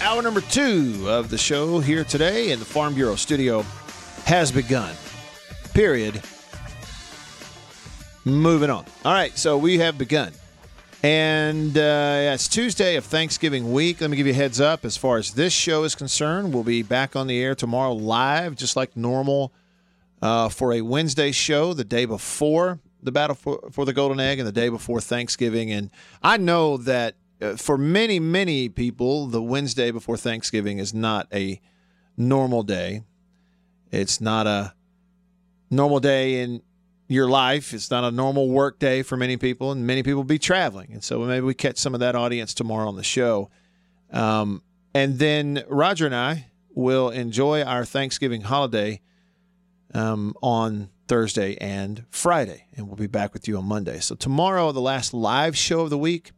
hour number two of the show here today in the Farm Bureau studio has begun. Period. Moving on. All right, so we have begun. And uh, yeah, it's Tuesday of Thanksgiving week. Let me give you a heads up as far as this show is concerned. We'll be back on the air tomorrow live, just like normal, uh, for a Wednesday show the day before the battle for, for the Golden Egg and the day before Thanksgiving. And I know that for many, many people, the Wednesday before Thanksgiving is not a normal day. It's not a normal day in your life. It's not a normal work day for many people, and many people be traveling. And so maybe we catch some of that audience tomorrow on the show. Um, and then Roger and I will enjoy our Thanksgiving holiday um, on Thursday and Friday, and we'll be back with you on Monday. So tomorrow, the last live show of the week.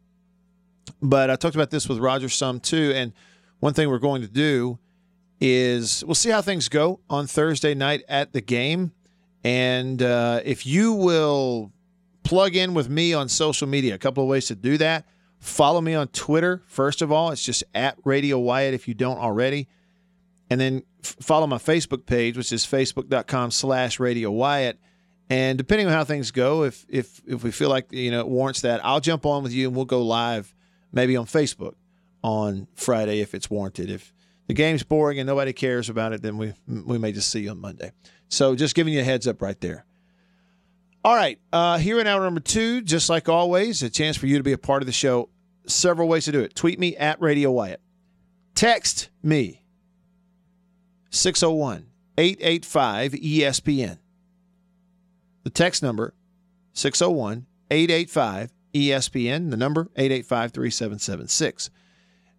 But I talked about this with Roger some too, and one thing we're going to do is we'll see how things go on Thursday night at the game, and uh, if you will plug in with me on social media, a couple of ways to do that. Follow me on Twitter first of all; it's just at Radio Wyatt if you don't already and then f- follow my Facebook page, which is facebook.com slash Radio Wyatt. And depending on how things go, if if if we feel like you know it warrants that, I'll jump on with you and we'll go live, maybe on Facebook on Friday if it's warranted. If the game's boring and nobody cares about it, then we we may just see you on Monday. So just giving you a heads up right there. All right, uh, here in hour number two, just like always, a chance for you to be a part of the show. Several ways to do it. Tweet me at Radio Wyatt. Text me 601 885 ESPN. The text number 601 885 ESPN, the number 885 3776.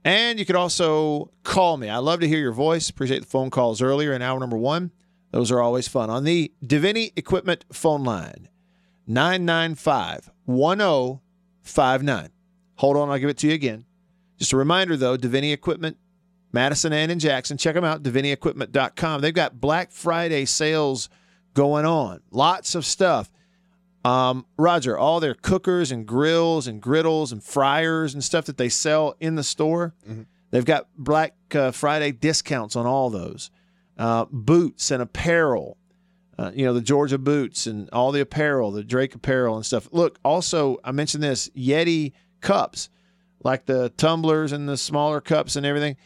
And you could also call me. I love to hear your voice. Appreciate the phone calls earlier in hour number one. Those are always fun. On the Divini Equipment phone line, 995 1059. Hold on, I'll give it to you again. Just a reminder though, Divini Equipment, Madison and Jackson. Check them out, DiviniEquipment.com. They've got Black Friday sales going on. Lots of stuff. Um, Roger, all their cookers and grills and griddles and fryers and stuff that they sell in the store, they've got Black uh, Friday discounts on all those. Uh, boots and apparel, uh, you know, the Georgia boots and all the apparel, the Drake apparel and stuff. Look, also, I mentioned this Yeti cups, like the tumblers and the smaller cups and everything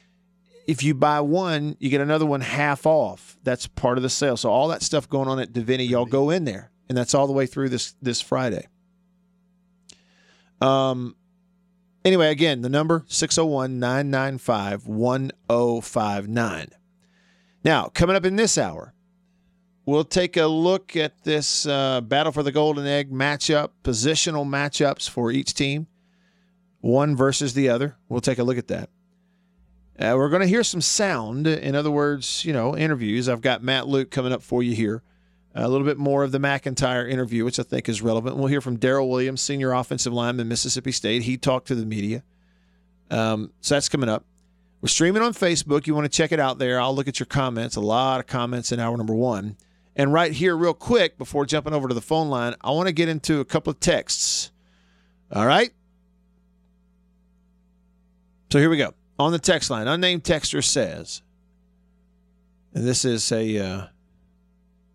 if you buy one, you get another one half off. That's part of the sale. So all that stuff going on at Divini, y'all go in there, and that's all the way through this this Friday. Um. Anyway, again, the number 601-995-1059. Now, coming up in this hour, we'll take a look at this uh, battle for the golden egg matchup, positional matchups for each team, one versus the other. We'll take a look at that. Uh, we're going to hear some sound. In other words, you know, interviews. I've got Matt Luke coming up for you here. A little bit more of the MacIntyre interview, which I think is relevant. We'll hear from Darryl Williams, senior offensive lineman, Mississippi State. He talked to the media. Um, so that's coming up. We're streaming on Facebook. You want to check it out there. I'll look at your comments. A lot of comments in hour number one. And right here, real quick, before jumping over to the phone line, I want to get into a couple of texts. All right? So here we go on the text line, unnamed texter says, and this is a uh,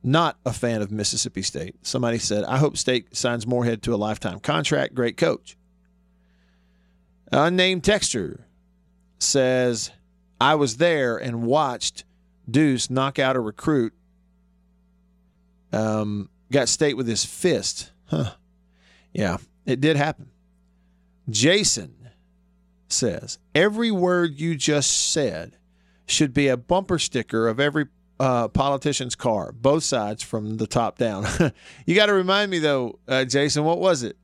not a fan of Mississippi State. Somebody said, "I hope State signs Moorhead to a lifetime contract. Great coach." Unnamed Texture says, "I was there and watched Deuce knock out a recruit um, got state with his fist. Huh. Yeah, it did happen. Jason says every word you just said should be a bumper sticker of every uh, politician's car, both sides from the top down. you got to remind me though, uh, Jason. What was it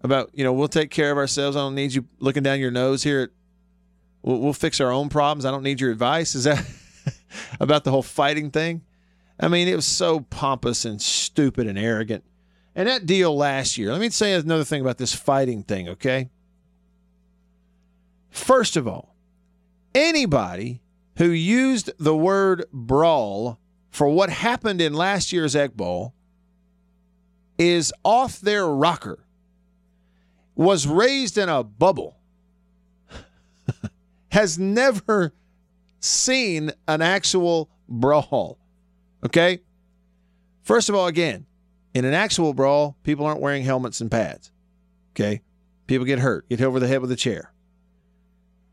about? You know, we'll take care of ourselves. I don't need you looking down your nose here. At, we'll, we'll fix our own problems. I don't need your advice. Is that about the whole fighting thing? I mean, it was so pompous and stupid and arrogant. And that deal last year. Let me say another thing about this fighting thing. Okay. First of all, anybody who used the word brawl for what happened in last year's Egg Bowl is off their rocker, was raised in a bubble, has never seen an actual brawl. Okay? First of all, again, in an actual brawl, people aren't wearing helmets and pads. Okay? People get hurt, get hit over the head with a chair.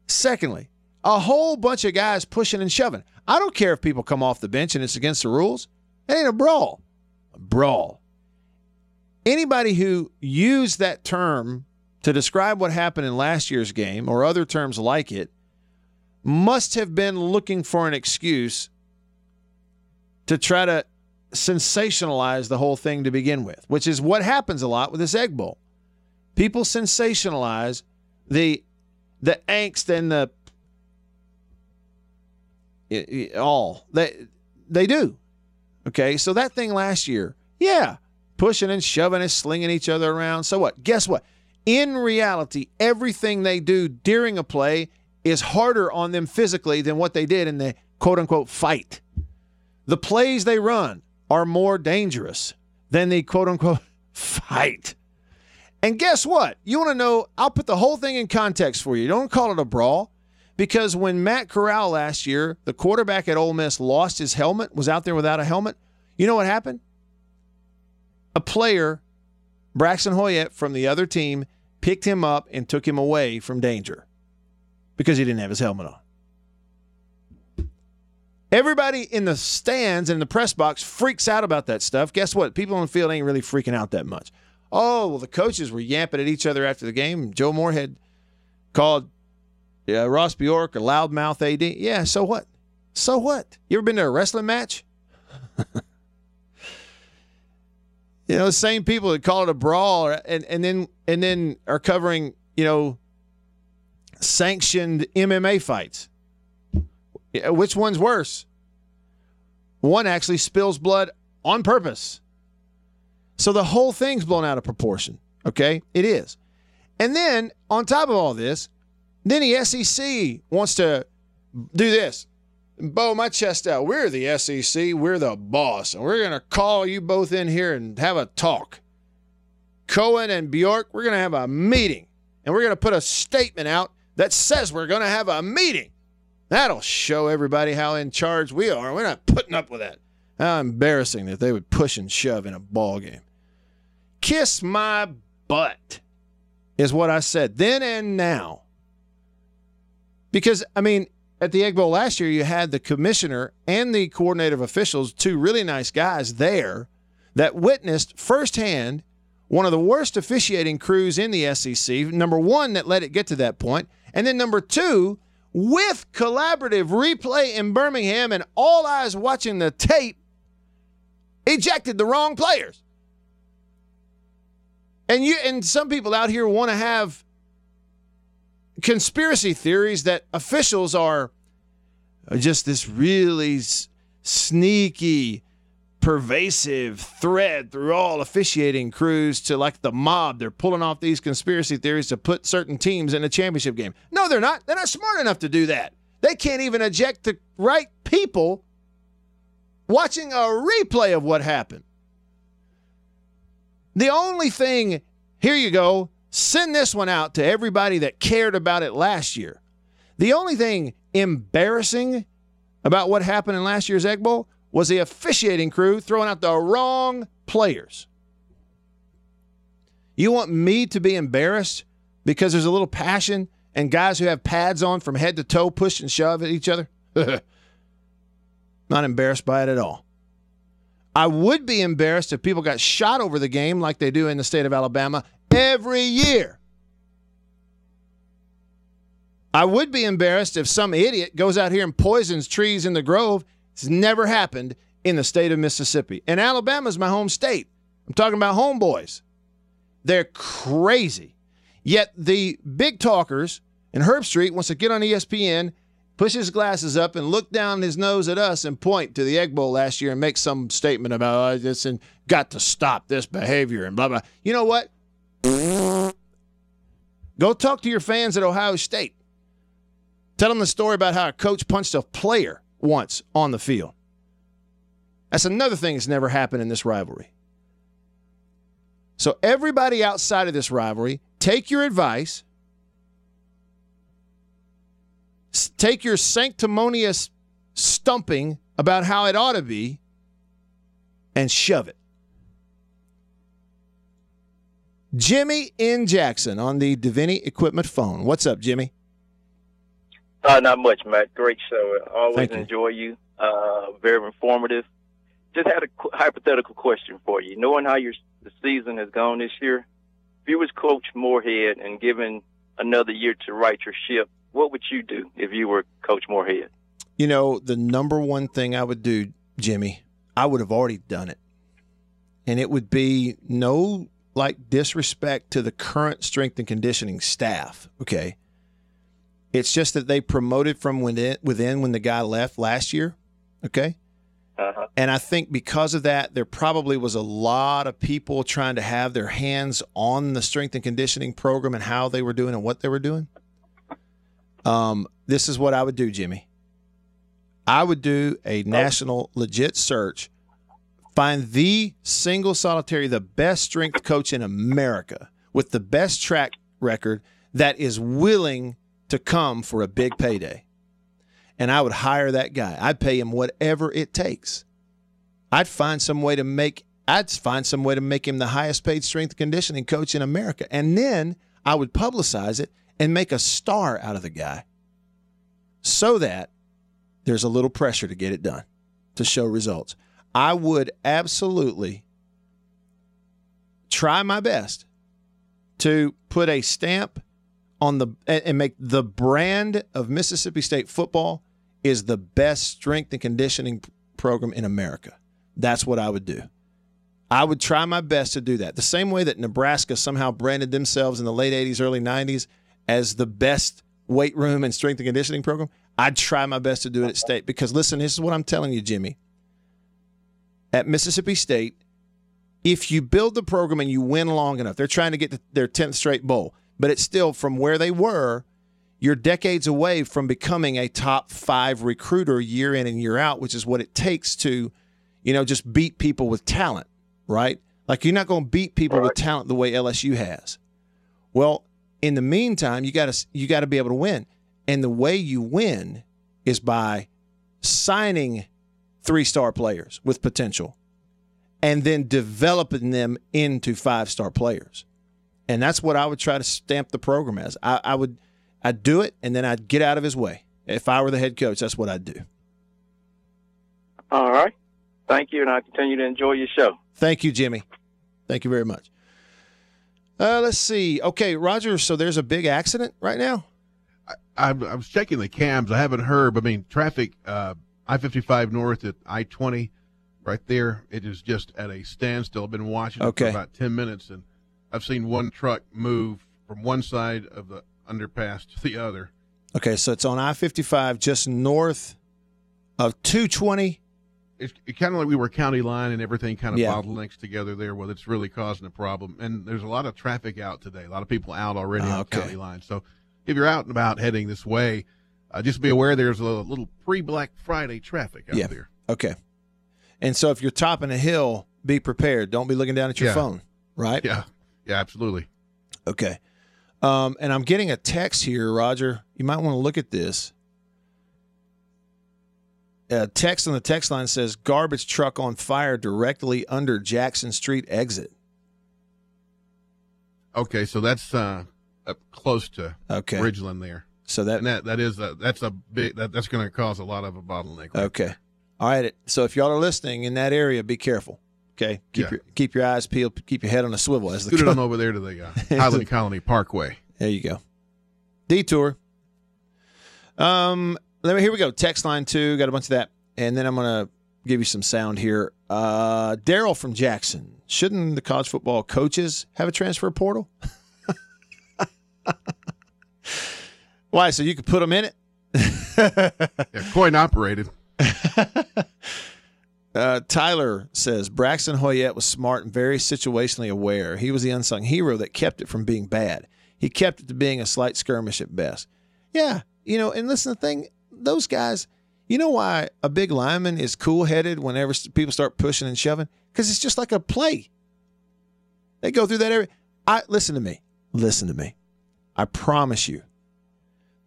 Secondly, a whole bunch of guys pushing and shoving. I don't care if people come off the bench and it's against the rules. It ain't a brawl. A brawl. Anybody who used that term to describe what happened in last year's game or other terms like it must have been looking for an excuse to try to sensationalize the whole thing to begin with, which is what happens a lot with this Egg Bowl. People sensationalize the the angst and the it, it, all they they do. Okay, so that thing last year, yeah, pushing and shoving and slinging each other around. So what? Guess what? In reality, everything they do during a play is harder on them physically than what they did in the quote unquote fight. The plays they run are more dangerous than the quote unquote fight. And guess what? You want to know? I'll put the whole thing in context for you. Don't call it a brawl. Because when Matt Corral last year, the quarterback at Ole Miss, lost his helmet, was out there without a helmet, you know what happened? A player, Braxton Hoyett from the other team, picked him up and took him away from danger because he didn't have his helmet on. Everybody in the stands and the press box freaks out about that stuff. Guess what? People on the field ain't really freaking out that much. Oh, well, the coaches were yapping at each other after the game. Joe Moorhead called yeah, Ross Bjork, a loudmouth AD. Yeah, so what? So what? You ever been to a wrestling match? you know, the same people that call it a brawl and, and then and then are covering, you know, sanctioned MMA fights. Which one's worse? One actually spills blood on purpose. So the whole thing's blown out of proportion. Okay? It is. And then on top of all this, then the SEC wants to do this. Bow my chest out. We're the SEC. We're the boss. And we're going to call you both in here and have a talk. Cohen and Bjork, we're going to have a meeting. And we're going to put a statement out that says we're going to have a meeting. That'll show everybody how in charge we are. We're not putting up with that. How embarrassing that they would push and shove in a ball game. Kiss my butt is what I said then and now. Because, I mean, at the Egg Bowl last year, you had the commissioner and the coordinative officials, two really nice guys there that witnessed firsthand one of the worst officiating crews in the SEC. Number one, that let it get to that. And then number two, with collaborative replay in Birmingham and all eyes watching the tape, ejected the wrong players. And you and some people out here want to have conspiracy theories that officials are just this really sneaky, pervasive thread through all officiating crews to like the mob. They're pulling off these conspiracy theories to put certain teams in a championship game. No, they're not. They're not smart enough to do that. They can't even eject the right people watching a replay of what happened. The only thing, here you go, send this one out to everybody that cared about it last year. The only thing embarrassing about what happened in last year's Egg Bowl was the officiating crew throwing out the wrong players. You want me to be embarrassed because there's a little passion and guys who have pads on from head to toe push and shove at each other? Not embarrassed by it at all. I would be embarrassed if people got shot over the game like they do in the state of Alabama every year. I would be embarrassed if some idiot goes out here and poisons trees in the grove. It's never happened in the state of Mississippi. And Alabama's my home state. I'm talking about homeboys. They're crazy. Yet the big talkers and Herbstreit wants to get on ESPN, push his glasses up, and look down his nose at us and point to the Egg Bowl last year and make some statement about oh, this and got to stop this behavior and blah blah. You know what? Go talk to your fans at Ohio State. Tell them the story about how a coach punched a player once on the field. That's another thing that's never happened in this rivalry. So, everybody outside of this rivalry, take your advice, take your sanctimonious stumping about how it ought to be, and shove it. Jimmy in Jackson on the Davini Equipment phone. What's up, Jimmy? Uh, not much, Matt. Great show. Always Thank you. enjoy you. Uh, very informative. Just had a qu- hypothetical question for you. Knowing how your the season has gone this year, if you was Coach Moorhead and given another year to right your ship, what would you do if you were Coach Moorhead? You know, the number one thing I would do, Jimmy, I would have already done it. And it would be no like disrespect to the current strength and conditioning staff, okay? It's just that they promoted from within, within when the guy left last year, okay? Uh-huh. And I think because of that, there probably was a lot of people trying to have their hands on the strength and conditioning program and how they were doing and what they were doing. Um, this is what I would do, Jimmy. I would do a national legit search, find the single solitary, the best strength coach in America with the best track record that is willing to come for a big payday. And I would hire that guy. I'd pay him whatever it takes. I'd find some way to make I'd find some way to make him the highest paid strength conditioning coach in America. And then I would publicize it and make a star out of the guy so that there's a little pressure to get it done, to show results. I would absolutely try my best to put a stamp on the and make the brand of Mississippi State football is the best strength and conditioning program in America. That's what I would do. I would try my best to do that. The same way that Nebraska somehow branded themselves in the late 80s, early 90s as the best weight room and strength and conditioning program, I'd try my best to do it at State. Because listen, this is what I'm telling you, Jimmy. At Mississippi State, if you build the program and you win long enough, they're trying to get to their 10th straight bowl, but it's still from where they were, you're decades away from becoming a top five recruiter year in and year out, which is what it takes to, you know, just beat people with talent, right? Like you're not going to beat people with talent the way LSU has. Well, in the meantime, you got to you got to be able to win, and the way you win is by signing three-star players with potential and then developing them into five-star players. And that's what I would try to stamp the program as. I, I would I'd do it and then I'd get out of his way. If I were the head coach, that's what I'd do. All right. Thank you, and I continue to enjoy your show. Thank you, Jimmy. Thank you very much. Uh, let's see. Okay, Roger. So there's a big accident right now. I, I was checking the cams. I haven't heard. But I mean, traffic uh, I fifty five north at I twenty, right there. It is just at a standstill. I've been watching it Okay. for about ten minutes, and I've seen one truck move from one side of the underpass to the other. Okay, so it's on I-55, just north of 220. It's it kind of like we were county line, and everything kind of Yeah. bottlenecks together there. Well, it's really causing a problem. And there's a lot of traffic out today. A lot of people out already Ah, on county line. So if you're out and about heading this way, uh, just be aware there's a little pre-Black Friday traffic out Yeah. there. Okay. And so if you're topping a hill, be prepared. Don't be looking down at your Yeah. phone, right? Yeah, yeah, absolutely. Okay. Um, and I'm getting a text here, Roger. You might want to look at this. A text on the text line says garbage truck on fire directly under Jackson Street exit. Okay, so that's uh, up close to Okay. Ridgeland there, So that and that that is a, that's a big that, that's going to cause a lot of a bottleneck. Okay. All right. So if y'all are listening in that area, be careful. Okay. Keep Yeah. your keep your eyes peeled. Keep your head on a swivel. As the Scooted co- on over there to the uh, Highland Colony Parkway. There you go. Detour. Um, let me here we go. Text line two, got a bunch of that. And then I'm gonna give you some sound here. Uh Daryl from Jackson. Shouldn't the college football coaches have a transfer portal? Why? So you could put them in it? Yeah, coin operated. Uh, Tyler says Braxton Hoyett was smart and very situationally aware. He was the unsung hero that kept it from being bad. He kept it to being a slight skirmish at best. Yeah, you know, and listen, the thing, those guys, you know why a big lineman is cool headed whenever people start pushing and shoving? Because it's just like a play. They go through that every. I listen to me. Listen to me. I promise you,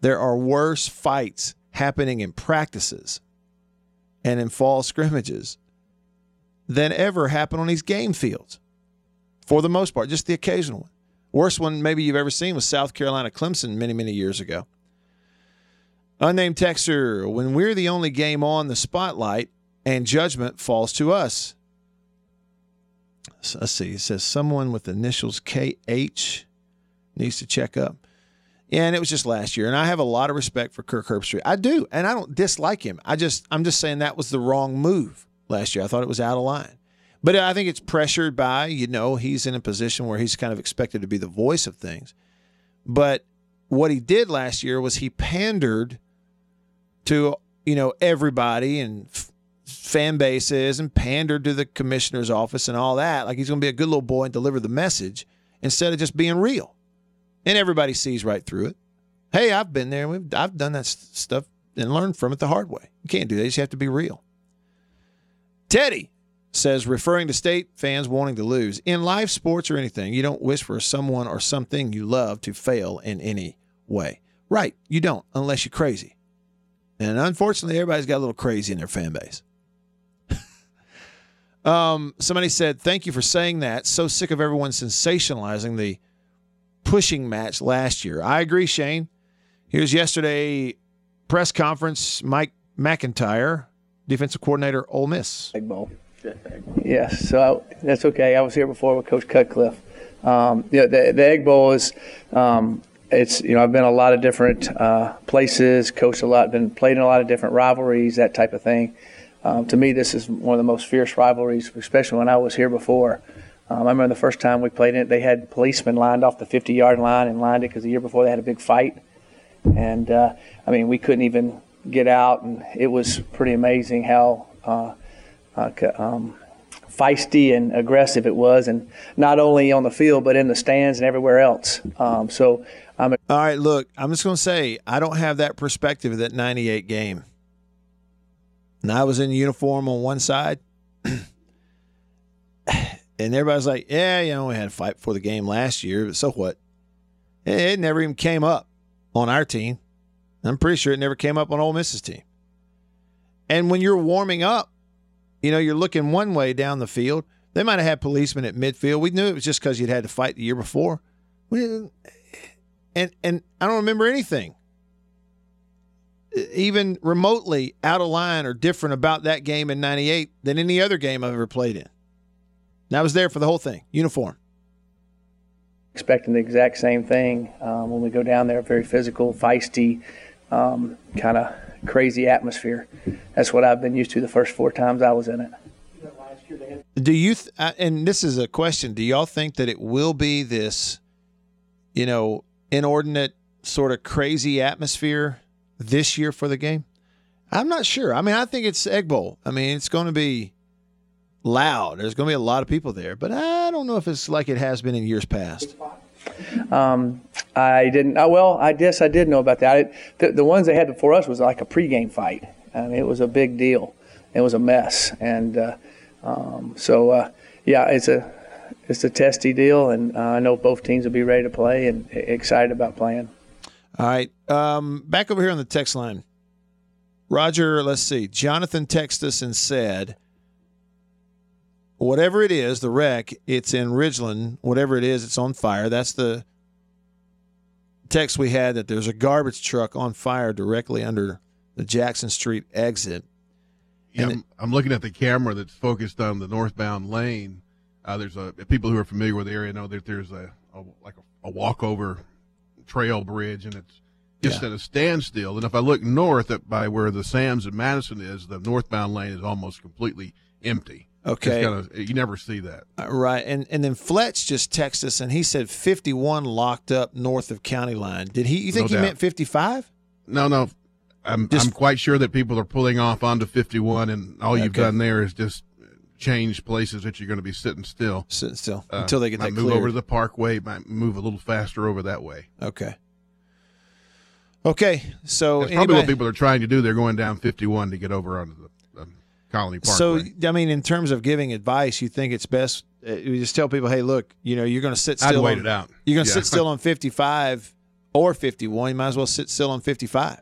there are worse fights happening in practices and in fall scrimmages than ever happen on these game fields. For the most part, just the occasional one. Worst one maybe you've ever seen was South Carolina Clemson many, many years ago. Unnamed texter, when we're the only game on the spotlight and judgment falls to us. So let's see. It says someone with initials KH needs to check up. Yeah, and it was just last year. And I have a lot of respect for Kirk Herbstreit. I do, and I don't dislike him. I just I'm just saying that was the wrong move last year. I thought it was out of line. But I think it's pressured by, you know, he's in a position where he's kind of expected to be the voice of things. But what he did last year was he pandered to, you know, everybody and f- fan bases and pandered to the commissioner's office and all that. Like he's going to be a good little boy and deliver the message instead of just being real and everybody sees right through it. Hey, I've been there. I've done that stuff and learned from it the hard way. You can't do that. You just have to be real. Teddy says, referring to state fans wanting to lose in live sports or anything, you don't wish for someone or something you love to fail in any way. Right? You don't, unless you're crazy. And unfortunately, everybody's got a little crazy in their fan base. um, somebody said, "Thank you for saying that." So sick of everyone sensationalizing the pushing match last year. I agree, Shane. Here's yesterday press conference. Mike MacIntyre, defensive coordinator, Ole Miss. Yes, so I, that's okay. I was here before with Coach Cutcliffe. Um, the, the Egg Bowl is, um, it's you know I've been a lot of different uh, places, coached a lot, been played in a lot of different rivalries, that type of thing. Um, to me, this is one of the most fierce rivalries, especially when I was here before. Um, I remember the first time we played it, they had policemen lined off the 50-yard line and lined it because the year before they had a big fight, and uh, I mean we couldn't even get out, and it was pretty amazing how. Uh, uh, um, feisty and aggressive it was, and not only on the field but in the stands and everywhere else. Um, so I'm All right, look, I'm just going to say I don't have that perspective of that 98 game. And I was in uniform on one side, and everybody's like, yeah, you know, we had a fight before the game last year, but so what? It, never even came up on our team. I'm pretty sure it never came up on Ole Miss's team. And when you're warming up, you know, you're looking one way down the field. They might have had policemen at midfield. We knew it was just because you'd had to fight the year before. And and I don't remember anything even remotely out of line or different about that game in 98 than any other game I've ever played in. And I was there for the whole thing, uniform. expecting the exact same thing um, when we go down there. Very physical, feisty, um, kind of crazy atmosphere. That's what I've been used to the first four times I was in it. Do you, th- uh, and this is a question, do y'all think that it will be this, you know, inordinate sort of crazy atmosphere this year for the game? I'm not sure. I mean, I think it's Egg Bowl. I mean, it's going to be loud. There's going to be a lot of people there, but I don't know if it's like it has been in years past. Um, I didn't. Oh, well, I guess I did know about that. I, the, the ones they had before us was like a pregame fight. I mean, it was a big deal. It was a mess, and uh, um, so uh, yeah, it's a it's a testy deal, and uh, I know both teams will be ready to play and excited about playing. All right. Um, back over here on the text line. Roger, let's see. Jonathan texted us and said, whatever it is, the wreck, it's in Ridgeland. Whatever it is, it's on fire. That's the text we had that there's a garbage truck on fire directly under the Jackson Street exit. Yeah, I'm, I'm looking at the camera that's focused on the northbound lane. Uh, there's a people who are familiar with the area know that there's a, a like a, a walkover trail bridge, and it's just Yeah. at a standstill. And if I look north at by where the Sam's and Madison is, the northbound lane is almost completely empty. Okay. Kinda, you never see that. Uh, Right, and and then Fletch just texted us, and he said 51 locked up north of county line. Did he? You think No he doubt. meant 55? No, no. I'm, Just- I'm quite sure that people are pulling off onto 51, and all you've Okay. done there is just change places that you're going to be sitting still. Sitting still Uh, until they get might that move cleared. over to the parkway, might move a little faster over that way. Okay. Okay, so That's probably what people are trying to do. They're going down 51 to get over onto the Colony Parkway. So I mean, in terms of giving advice, you think it's best uh, you just tell people, hey, look, you know, you're going to sit still. I'd wait on, it out. You're going to Yeah. sit still on 55 or 51. You might as well sit still on 55.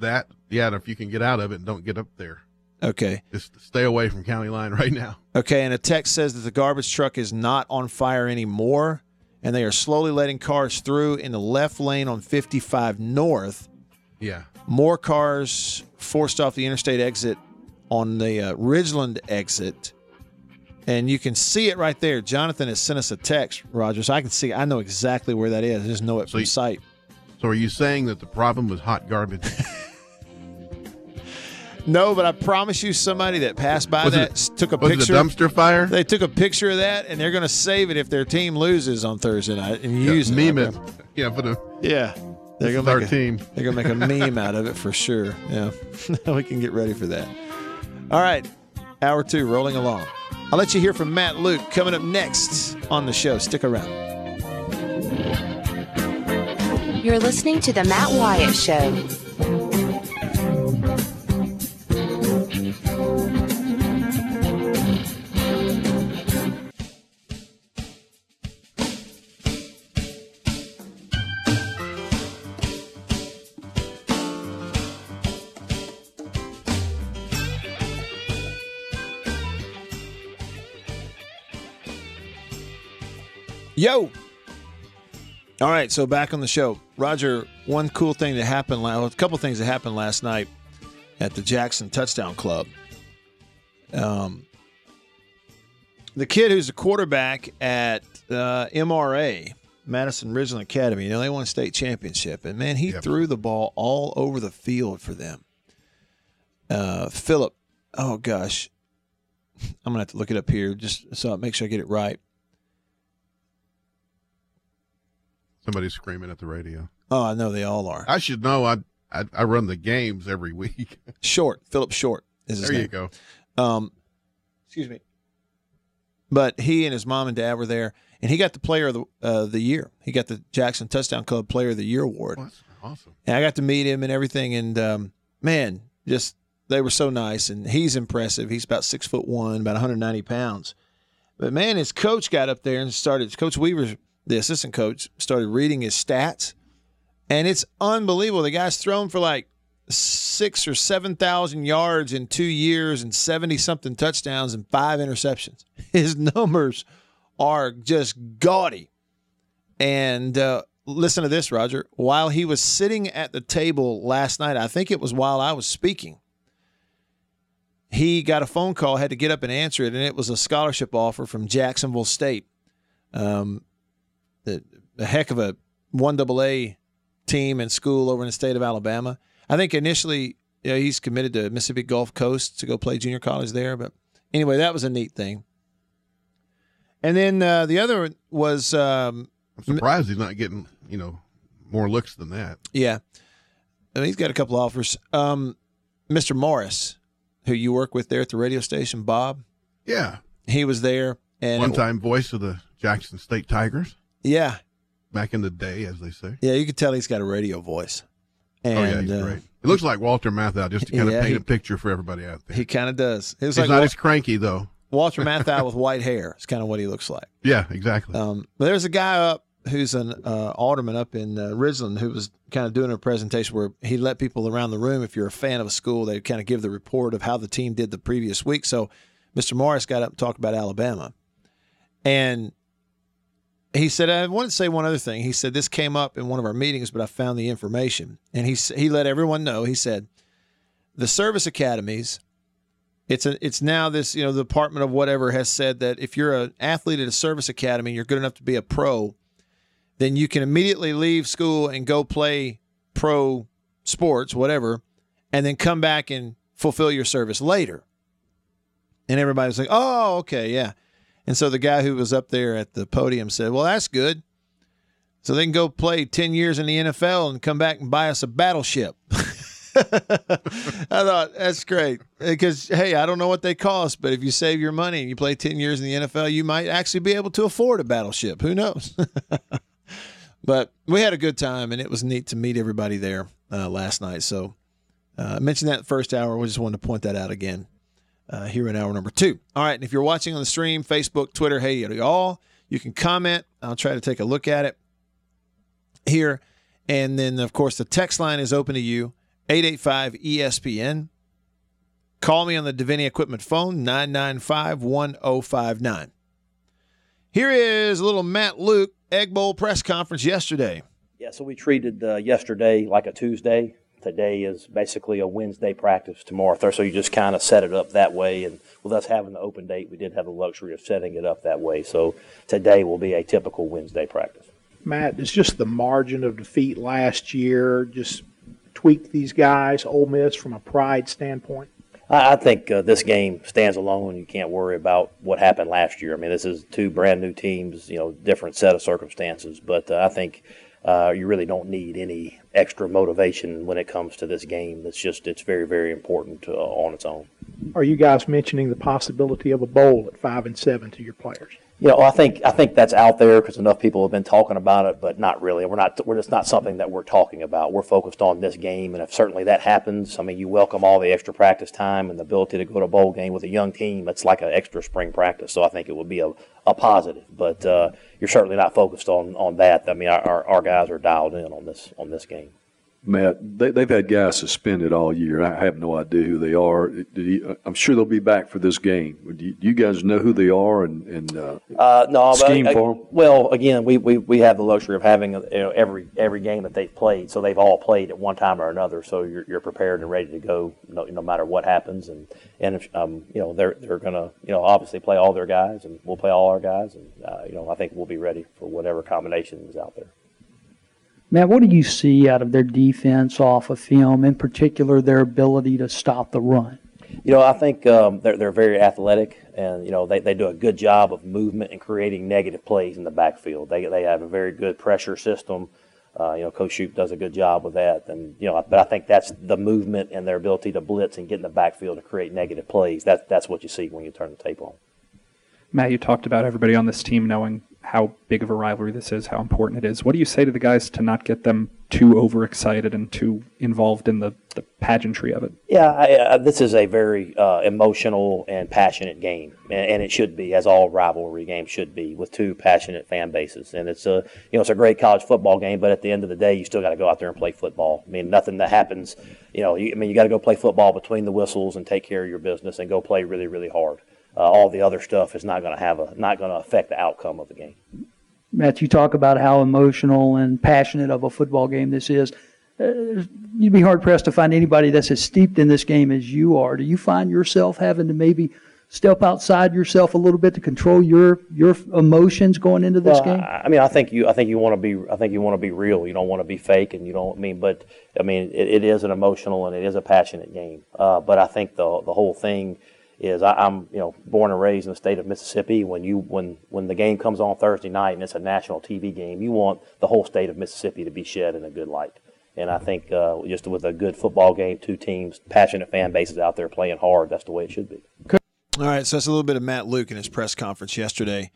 that, yeah, if you can get out of it and don't get up there, Okay. just stay away from county line right now. Okay, and a text says that the garbage truck is not on fire anymore, and they are slowly letting cars through in the left lane on 55 North. Yeah. More cars forced off the interstate exit on the uh, Ridgeland exit. And you can see it right there. Jonathan has sent us a text, Roger, so I can see I know exactly where that is. I just know it from you- sight. So are you saying that the problem was hot garbage? No, but I promise you, somebody that passed by Was that s- took a was it a picture. dumpster fire? They took a picture of that, and they're going to save it if their team loses on Thursday night and Yeah, use it. meme Okay. it. Yeah, for the Yeah, they're is our make a, team. They're gonna make a meme out of it for sure. Yeah, Now we can get ready for that. All right, hour two rolling along. I'll let you hear from Matt Luke coming up next on the show. Stick around. You're listening to The Matt Wyatt Show. Yo. All right, so back on the show, Roger. One cool thing that happened, well, a couple things that happened last night at the Jackson Touchdown Club. Um, the kid who's the quarterback at uh, MRA, Madison Ridgeland Academy, you know, they won a state championship, and man, he threw the ball all over the field for them. Uh, Philip, oh gosh, I'm gonna have to look it up here just so I make sure I get it right. Somebody's screaming at the radio. Oh, I know they all are. I should know. I I, I run the games every week. Short, Philip Short is his there name. you go. Um, excuse me. But he and his mom and dad were there, and he got the Player of the uh, the Year. He got the Jackson Touchdown Club Player of the Year award. Awesome. And I got to meet him and everything, and um, man, just they were so nice. And he's impressive. He's about six foot one, about 190 pounds. But man, his coach got up there and started. Coach Weaver, the assistant coach, started reading his stats, and it's unbelievable. The guy's thrown for like six or seven thousand yards in two years and seventy something touchdowns and five interceptions. His numbers are just gaudy. And uh, listen to this, Roger. While he was sitting at the table last night, I think it was while I was speaking, he got a phone call, had to get up and answer it, and it was a scholarship offer from Jacksonville State. Um, the, a heck of a one double A team and school over in the state of Alabama. I think initially you know, he's committed to Mississippi Gulf Coast to go play junior college there. But anyway, that was a neat thing. And then uh, the other one was um, I'm surprised he's not getting you know more looks than that. Yeah. And he's got a couple offers. Um, Mr. Morris, who you work with there at the radio station, Bob. Yeah. He was there. And One time voice of the Jackson State Tigers Yeah. back in the day, as they say. Yeah, you can tell he's got a radio voice. And, oh yeah, he's uh, great. It looks like Walter Matthau, just to kind of paint he- a picture for everybody out there. He kind of does. It was He's like not as cranky though. Walter Matthau with white hair. It's kind of what he looks like. Yeah, exactly. Um, but there's a guy up who's an uh, alderman up in uh, Ridgeland who was kind of doing a presentation where he let people around the room. If you're a fan of a school, they kind of give the report of how the team did the previous week. So Mr. Morris got up and talked about Alabama, and he said, "I wanted to say one other thing." He said this came up in one of our meetings, but I found the information, and he he let everyone know. He said the service academies It's a it's now this you know the department of whatever has said that if you're an athlete at a service academy, and you're good enough to be a pro, then you can immediately leave school and go play pro sports, whatever, and then come back and fulfill your service later. And everybody was like, "Oh, okay, yeah." And so the guy who was up there at the podium said, "Well, that's good." So they can go play 10 years in the NFL and come back and buy us a battleship. I thought that's great because hey, I don't know what they cost, but if you save your money and you play ten years in the NFL, you might actually be able to afford a battleship. Who knows? but we had a good time, and it was neat to meet everybody there uh, last night. So uh, I mentioned that first hour. We just wanted to point that out again uh, here in hour number two. All right, and if you're watching on the stream, Facebook, Twitter, hey y'all, you can comment. I'll try to take a look at it here, and then of course the text line is open to you. 885 ESPN. Call me on the Davini Equipment phone, 995 1059. Here is a little Matt Luke Egg Bowl press conference yesterday. Yeah, so we treated uh, yesterday like a Tuesday. Today is basically a Wednesday practice tomorrow, Thursday. So you just kind of set it up that way. And with us having the open date, we did have the luxury of setting it up that way. So today will be a typical Wednesday practice. Matt, it's just the margin of defeat last year, just tweak these guys, Ole Miss, from a pride standpoint? I, think uh, this game stands alone. You can't worry about what happened last year. I mean, this is two brand new teams, you know, different set of circumstances. But uh, I think uh, you really don't need any extra motivation when it comes to this game. It's just it's very very important uh, on its own. Are you guys mentioning the possibility of a bowl at five and seven to your players? You know, I think I think that's out there because enough people have been talking about it, but not really. We're not. We're just not something that we're talking about. We're focused on this game, and if certainly that happens, I mean, you welcome all the extra practice time and the ability to go to a bowl game with a young team. It's like an extra spring practice, so I think it would be a, a positive. But uh, you're certainly not focused on on that. I mean, our, our guys are dialed in on this on this game. Matt, they, have had guys suspended all year. I have no idea who they are. You, I'm sure they'll be back for this game. Do you, do you guys know who they are and, and uh, uh, no, scheme but, uh, for them? Well, again, we, we, we have the luxury of having you know, every every game that they've played, so they've all played at one time or another. So you're, you're prepared and ready to go, no, no matter what happens. And and if, um, you know they're they're gonna you know obviously play all their guys, and we'll play all our guys, and uh, you know I think we'll be ready for whatever combination is out there. Matt, what do you see out of their defense off of film, in particular their ability to stop the run? You know, I think um, they're, they're very athletic, and you know they, they do a good job of movement and creating negative plays in the backfield. They they have a very good pressure system. Uh, you know, Coach Shoop does a good job with that, and you know, but I think that's the movement and their ability to blitz and get in the backfield and create negative plays. That's that's what you see when you turn the tape on. Matt, you talked about everybody on this team knowing how big of a rivalry this is, how important it is. What do you say to the guys to not get them too overexcited and too involved in the, the pageantry of it? Yeah, I, uh, this is a very uh, emotional and passionate game, and, and, it should be, as all rivalry games should be, with two passionate fan bases. And it's a you know it's a great college football game, but at the end of the day, you still got to go out there and play football. I mean, nothing that happens, you know, you, I mean, you got to go play football between the whistles and take care of your business and go play really, really hard uh, all the other stuff is not going to have a not going to affect the outcome of the game. Matt, you talk about how emotional and passionate of a football game this is. Uh, you'd be hard pressed to find anybody that's as steeped in this game as you are. Do you find yourself having to maybe step outside yourself a little bit to control your your emotions going into this well, game? I mean, I think you I think you want to be I think you want to be real. You don't want to be fake, and you don't I mean. But I mean, it, it is an emotional and it is a passionate game. Uh, but I think the the whole thing is I, am you know born and raised in the state of Mississippi. When you when when the game comes on Thursday night and it's a national TV game, you want the whole state of Mississippi to be shed in a good light. And I think uh, just with a good football game, two teams, passionate fan bases out there playing hard, that's the way it should be. All right, so that's a little bit of Matt Luke in his press conference yesterday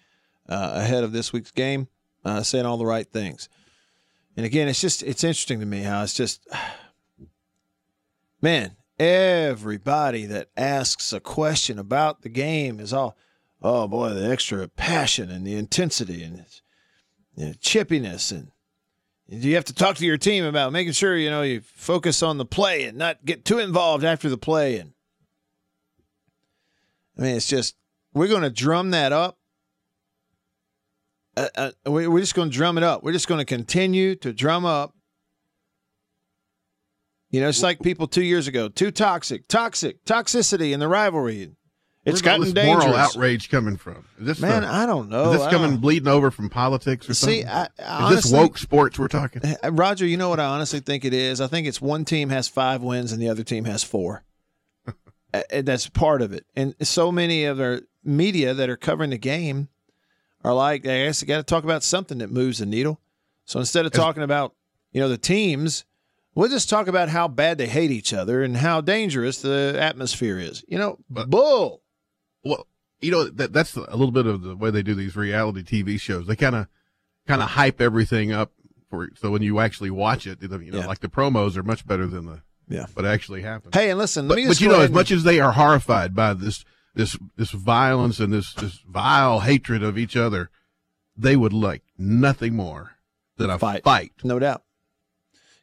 uh, ahead of this week's game, uh, saying all the right things. And again, it's just it's interesting to me how it's just, man, everybody that asks a question about the game is all, oh boy, the extra passion and the intensity and know, chippiness and you have to talk to your team about making sure you know you focus on the play and not get too involved after the play and I mean it's just we're going to drum that up. Uh, uh, we're just going to drum it up. We're just going to continue to drum up You know, it's like people two years ago, too toxic, toxic, toxicity in the rivalry. It's Where's all gotten this moral dangerous. outrage coming from? Is this Man, the- I don't know. Is this I coming don't- bleeding over from politics or See, something? I, I is this honestly- woke sports we're talking? Uh, Roger, you know what I honestly think it is? I think it's one team has five wins and the other team has four. Uh, and that's part of it. And so many of our media that are covering the game are like, I guess you got to talk about something that moves the needle. So instead of talking about, you know, the teams, we'll just talk about how bad they hate each other and how dangerous the atmosphere is. You know, but, bull. Well, you know that that's a little bit of the way they do these reality TV shows. They kind of kind of hype everything up for so when you actually watch it, you know, Yeah. like the promos are much better than the Yeah. what actually happens. Hey, and listen, let but, but you know, as much as they are horrified by this this this violence and this this vile hatred of each other, they would like nothing more than a Fight. fight. No doubt.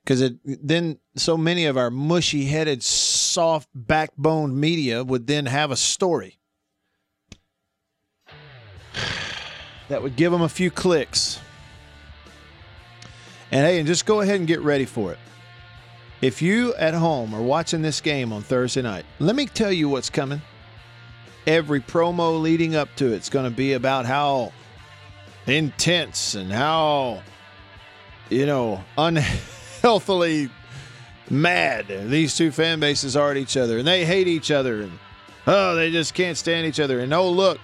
Because it then so many of our mushy headed, soft backboned media would then have a story that would give them a few clicks. And hey, and just go ahead and get ready for it. If you at home are watching this game on Thursday night, let me tell you what's coming. Every promo leading up to it's going to be about how intense and how you know unhealthily mad. These two fan bases are at each other and they hate each other and oh they just can't stand each other. And oh look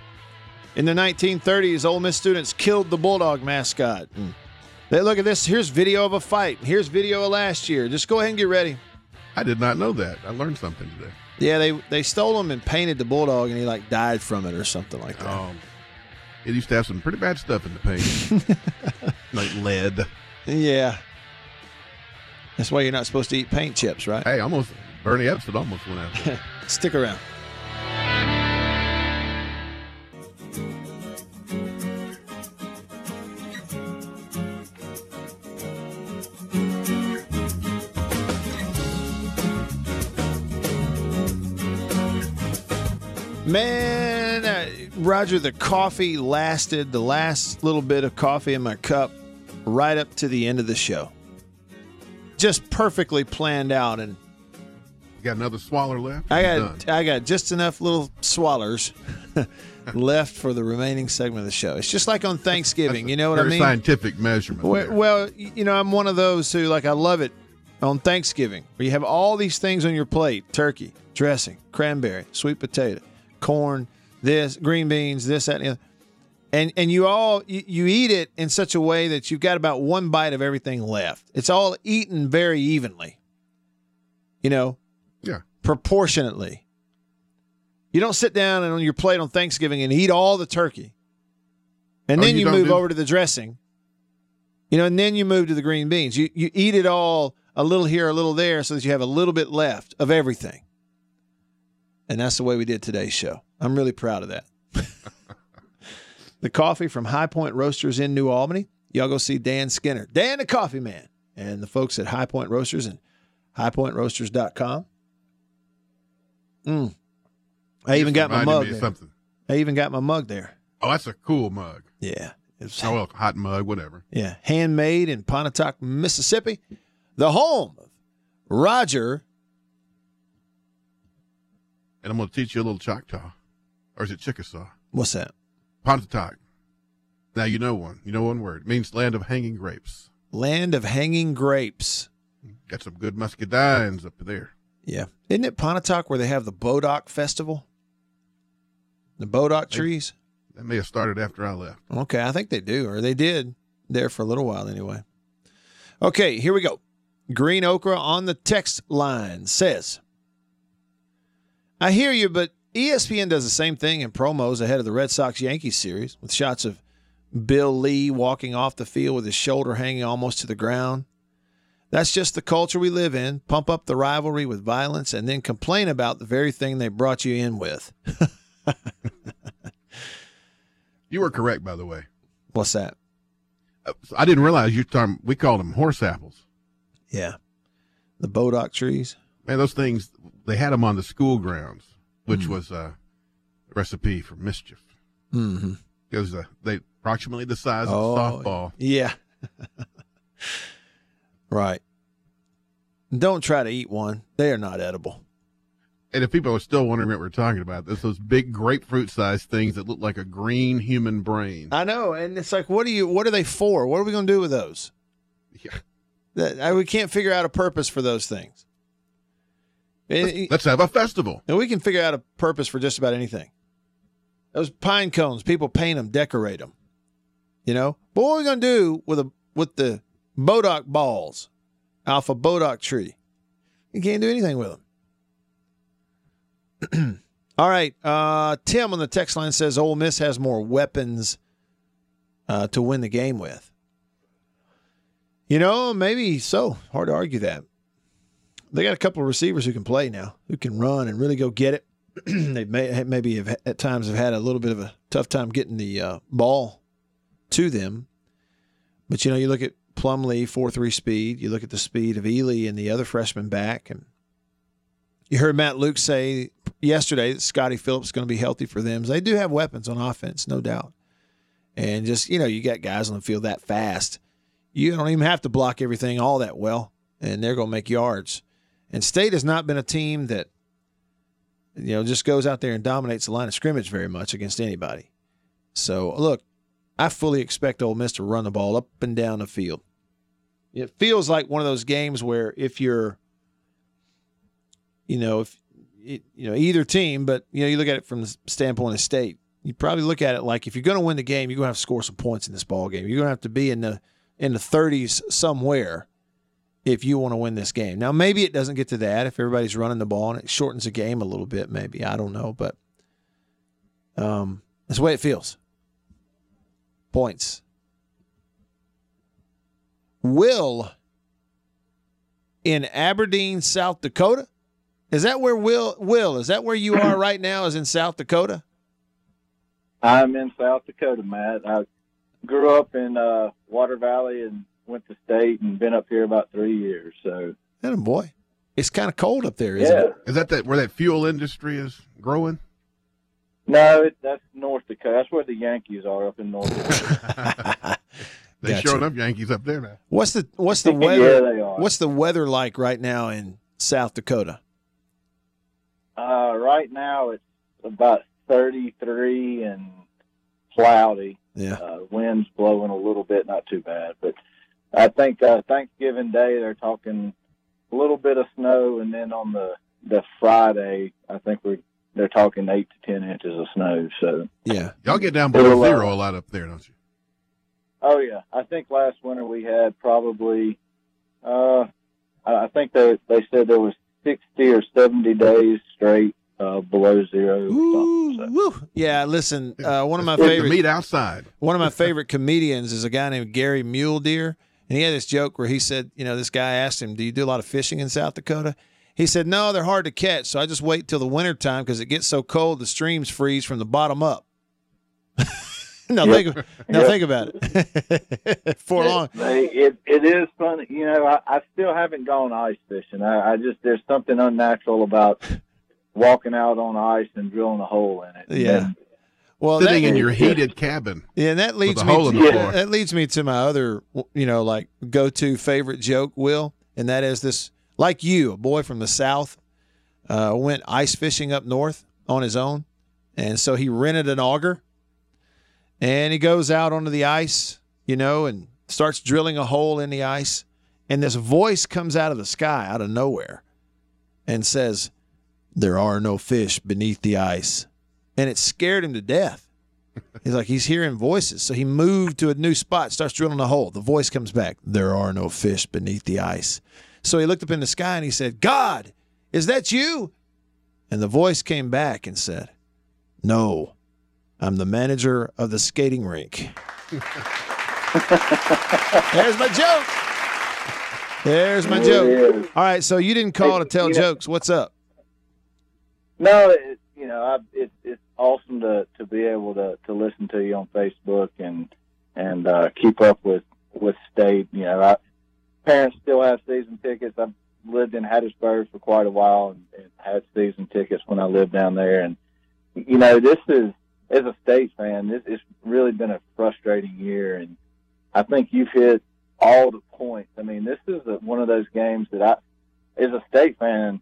in the 1930s Ole Miss students killed the bulldog mascot. And they look at this. Here's video of a fight. Here's video of last year. Just go ahead and get ready. I did not know that. I learned something today. yeah they they stole him and painted the bulldog and he like died from it or something like that. Um, it used to have some pretty bad stuff in the paint, like lead. yeah that's why you're not supposed to eat paint chips right Hey, almost Bernie Ebbsford almost went out. stick around Man, uh, Roger, the coffee lasted the last little bit of coffee in my cup right up to the end of the show. Just perfectly planned out, and You got another swaller left? I got I got just enough little swallers left for the remaining segment of the show. It's just like on Thanksgiving, you know what I mean? scientific measurement. Well, well, you know, I'm one of those who like I love it on Thanksgiving where you have all these things on your plate: turkey, dressing, cranberry, sweet potato, corn, this, green beans, this, that, and the other. And and you all you, you eat it in such a way that you've got about one bite of everything left. It's all eaten very evenly. You know, Yeah. proportionately. You don't sit down and on your plate on Thanksgiving and eat all the turkey. And Oh, then you you, move do- over to the dressing. You know, and then you move to the green beans. You you eat it all a little here, a little there, so that you have a little bit left of everything. And that's the way we did today's show. I'm really proud of that. the coffee from High Point Roasters in New Albany. Y'all go see Dan Skinner, Dan the Coffee Man, and the folks at High Point Roasters and highpointroasters.com. Mm. I You even got my mug there. something. I even got my mug there. Oh, that's a cool mug. Yeah. It's, Oh, well, hot mug, whatever. yeah. Handmade in Pontotoc, Mississippi, the home of Roger. And I'm going to teach you a little Choctaw. Or is it Chickasaw? What's that? Pontotoc. Now you know one. You know one word. It means land of hanging grapes. Land of hanging grapes. Got some good muscadines up there. Yeah. Isn't it Pontotoc where they have the Bodock Festival? The Bodock trees? That may have started after I left. Okay, I think they do, or they did there for a little while anyway. Okay, here we go. Green Okra on the text line says, I hear you, but ESPN does the same thing in promos ahead of the Red Sox Yankees series with shots of Bill Lee walking off the field with his shoulder hanging almost to the ground. That's just the culture we live in. Pump up the rivalry with violence and then complain about the very thing they brought you in with. You were correct, by the way. What's that? Uh, I didn't realize you talking. We called them horse apples. Yeah. The Bodock trees. Man, those things they had them on the school grounds, which Hmm. was a recipe for mischief. Mm-hmm. Because uh, they approximately the size Oh, of a softball. Yeah. right. Don't try to eat one. They are not edible. And if people are still wondering what we're talking about, there's those big grapefruit sized things that look like a green human brain. I know, and it's like, what are you? What are they for? What are we going to do with those? Yeah. That, I, we can't figure out a purpose for those things. And- Let's have a festival. and we can figure out a purpose for just about anything. Those pine cones, people paint them, decorate them. You know, but what are we going to do with a with the bodock balls off a bodock tree? You can't do anything with them. All right, uh, Tim on the text line says Ole Miss has more weapons uh, to win the game with. You know, maybe so. Hard to argue that. They got a couple of receivers who can play now, who can run and really go get it. they may maybe have at times have had a little bit of a tough time getting the uh, ball to them. But you know, you look at Plumlee four three speed. You look at the speed of Ealy and the other freshman back, and you heard Matt Luke say yesterday that Scottie Phillips is going to be healthy for them. They do have weapons on offense, no doubt. And just you know, you got guys on the field that fast. You don't even have to block everything all that well, and they're going to make yards. And State has not been a team that you know just goes out there and dominates the line of scrimmage very much against anybody. So look, I fully expect Ole Miss to run the ball up and down the field. It feels like one of those games where if you're, you know, if you know either team, but you know you look at it from the standpoint of State, you probably look at it like if you're going to win the game, you're going to have to score some points in this ball game. You're going to have to be in the in the 30s somewhere if you want to win this game. Now maybe it doesn't get to that if everybody's running the ball and it shortens the game a little bit. Maybe I don't know, but um, that's the way it feels. Points. Will in Aberdeen, South Dakota. Is that where Will Will is that where you are right now? Is in South Dakota? I'm in South Dakota, Matt. I grew up in uh, Water Valley and went to state and been up here about three years. So, That boy. It's kind of cold up there, isn't Yeah. it? Is that, that where that fuel industry is growing? no, it, that's North Dakota. That's where the Yankees are up in North Dakota. They Gotcha. showing up Yankees up there now. What's the what's the Yeah, weather? they are. What's the weather like right now in South Dakota? uh, right now, it's about 33 and cloudy. Yeah. Uh, winds blowing a little bit, not too bad. But I think uh, Thanksgiving Day, they're talking a little bit of snow. And then on the, the Friday, I think we're they're talking eight to 10 inches of snow. So, Yeah. Y'all get down below zero a lot up there, don't you? Oh yeah, I think last winter we had probably, uh, I I think they they said there was sixty or seventy days straight uh, below zero. or something. Woo. Yeah, listen, uh, one of my favorite meat outside. One of my favorite comedians is a guy named Gary Mule Deer, and he had this joke where he said, you know, this guy asked him, "Do you do a lot of fishing in South Dakota?" He said, "No, they're hard to catch, so I just wait till the winter time because it gets so cold the streams freeze from the bottom up." now Yep. think, now Yep. think about it. For long, it it is funny. You know, I, I still haven't gone ice fishing. I, I just there's something unnatural about walking out on ice and drilling a hole in it. Yeah. And well, Sitting that, in your heated cabin. Yeah, and that leads me to, floor. that leads me to my other, you know, like go to favorite joke, Will, and that is this: like you, a boy from the south, uh, went ice fishing up north on his own, and so he rented an auger, and he goes out onto the ice, you know, and starts drilling a hole in the ice, and this voice comes out of the sky, out of nowhere, and says, "There are no fish beneath the ice." And it scared him to death. He's like, he's hearing voices. So he moved to a new spot, starts drilling a hole. The voice comes back, There are no fish beneath the ice. So he looked up in the sky and he said, God, is that you? And the voice came back and said, No, I'm the manager of the skating rink. There's my joke. There's my joke. All right, so you didn't call to tell jokes. What's up? No, you know, I, it, it's awesome to to be able to to listen to you on Facebook and and uh, keep up with with state. You know, I, parents still have season tickets. I've lived in Hattiesburg for quite a while and, and had season tickets when I lived down there. And you know, this is as a state fan, this it's really been a frustrating year. And I think you've hit all the points. I mean, this is a, one of those games that I as a state fan,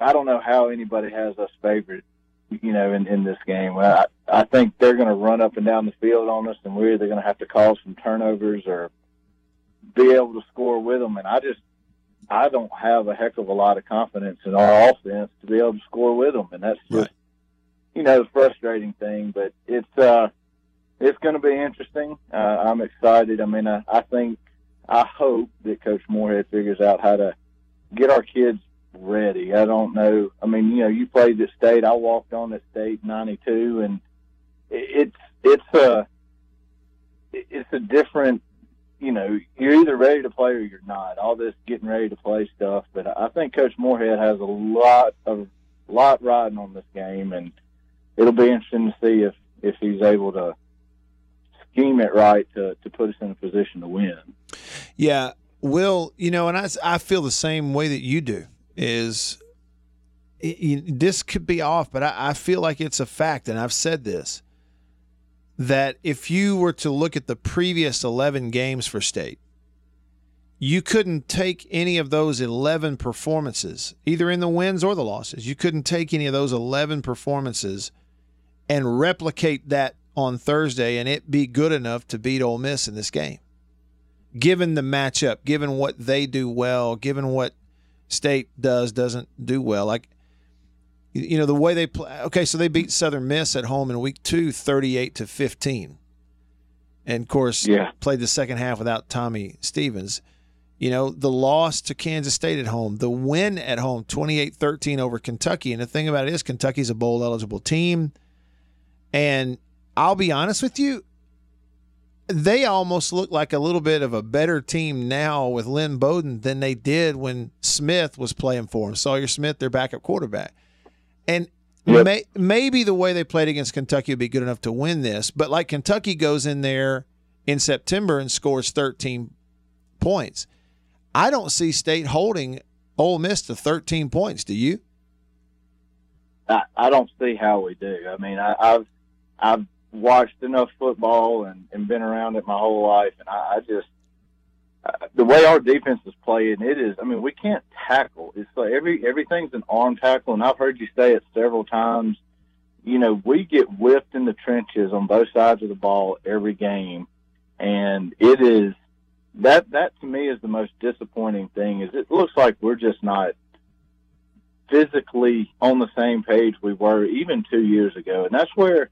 I don't know how anybody has us favored, you know, in, in this game. I, I think they're going to run up and down the field on us, and we're either going to have to cause some turnovers or be able to score with them. And I just, I don't have a heck of a lot of confidence in our offense to be able to score with them, and that's just, you know, the frustrating thing. But it's, uh, it's going to be interesting. Uh, I'm excited. I mean, I, I think, I hope that Coach Moorhead figures out how to get our kids ready. I don't know. I mean, you know, you played at state. I walked on at state '92, and it's it's a it's a different. You know, you're either ready to play or you're not. All this getting ready to play stuff, but I think Coach Moorhead has a lot of lot riding on this game, and it'll be interesting to see if if he's able to scheme it right to to put us in a position to win. Yeah, Will, you know, and I, I feel the same way that you do. Is this could be off, but I, feel like it's a fact, and I've said this that if you were to look at the previous 11 games for state, you couldn't take any of those 11 performances, either in the wins or the losses. You couldn't take any of those 11 performances and replicate that on Thursday and it be good enough to beat Ole Miss in this game. Given the matchup, given what they do well, given what State does doesn't do well. Like you know the way they play. Okay, so they beat Southern Miss at home in week 2 38 to 15. And of course, yeah. played the second half without Tommy Stevens. You know, the loss to Kansas State at home, the win at home 28-13 over Kentucky. And the thing about it is Kentucky's a bowl eligible team. And I'll be honest with you, they almost look like a little bit of a better team now with Lynn Bowden than they did when Smith was playing for them. Sawyer Smith, their backup quarterback. And Yep. may, maybe the way they played against Kentucky would be good enough to win this, but like Kentucky goes in there in September and scores 13 points. I don't see State holding Ole Miss to 13 points. Do you? I, I don't see how we do. I mean, I, I've I've watched enough football and, and been around it my whole life, and I, I just uh, the way our defense is playing, it is. I mean, we can't tackle. It's like every everything's an arm tackle, and I've heard you say it several times. You know, we get whipped in the trenches on both sides of the ball every game, and it is that that to me is the most disappointing thing. Is it looks like we're just not physically on the same page we were even two years ago, and that's where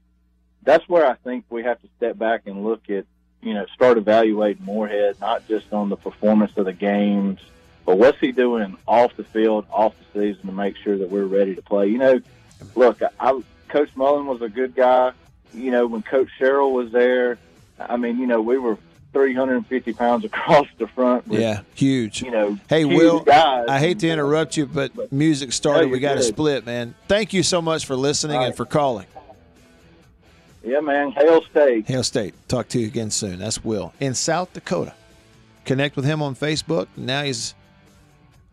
that's where I think we have to step back and look at you know start evaluating Moorhead not just on the performance of the games, but what's he doing off the field, off the season to make sure that we're ready to play. You know, look, I, I Coach Mullen was a good guy. You know, when Coach Sherrill was there, I mean, you know, we were 350 pounds across the front. With, Yeah, huge. You know, Hey, Will, guys. I hate to interrupt you, but music started. No, we got to split, man. Thank you so much for listening All and for calling. Yeah, man. Hail State. Hail State. Talk to you again soon. That's Will in South Dakota. Connect with him on Facebook. Now he's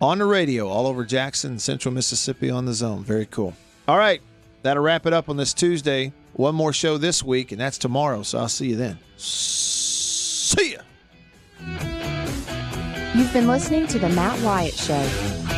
on the radio all over Jackson, Central Mississippi on the zone. Very cool. All right. That'll wrap it up on this Tuesday. One more show this week, and that's tomorrow. So I'll see you then. See ya. You've been listening to The Matt Wyatt Show.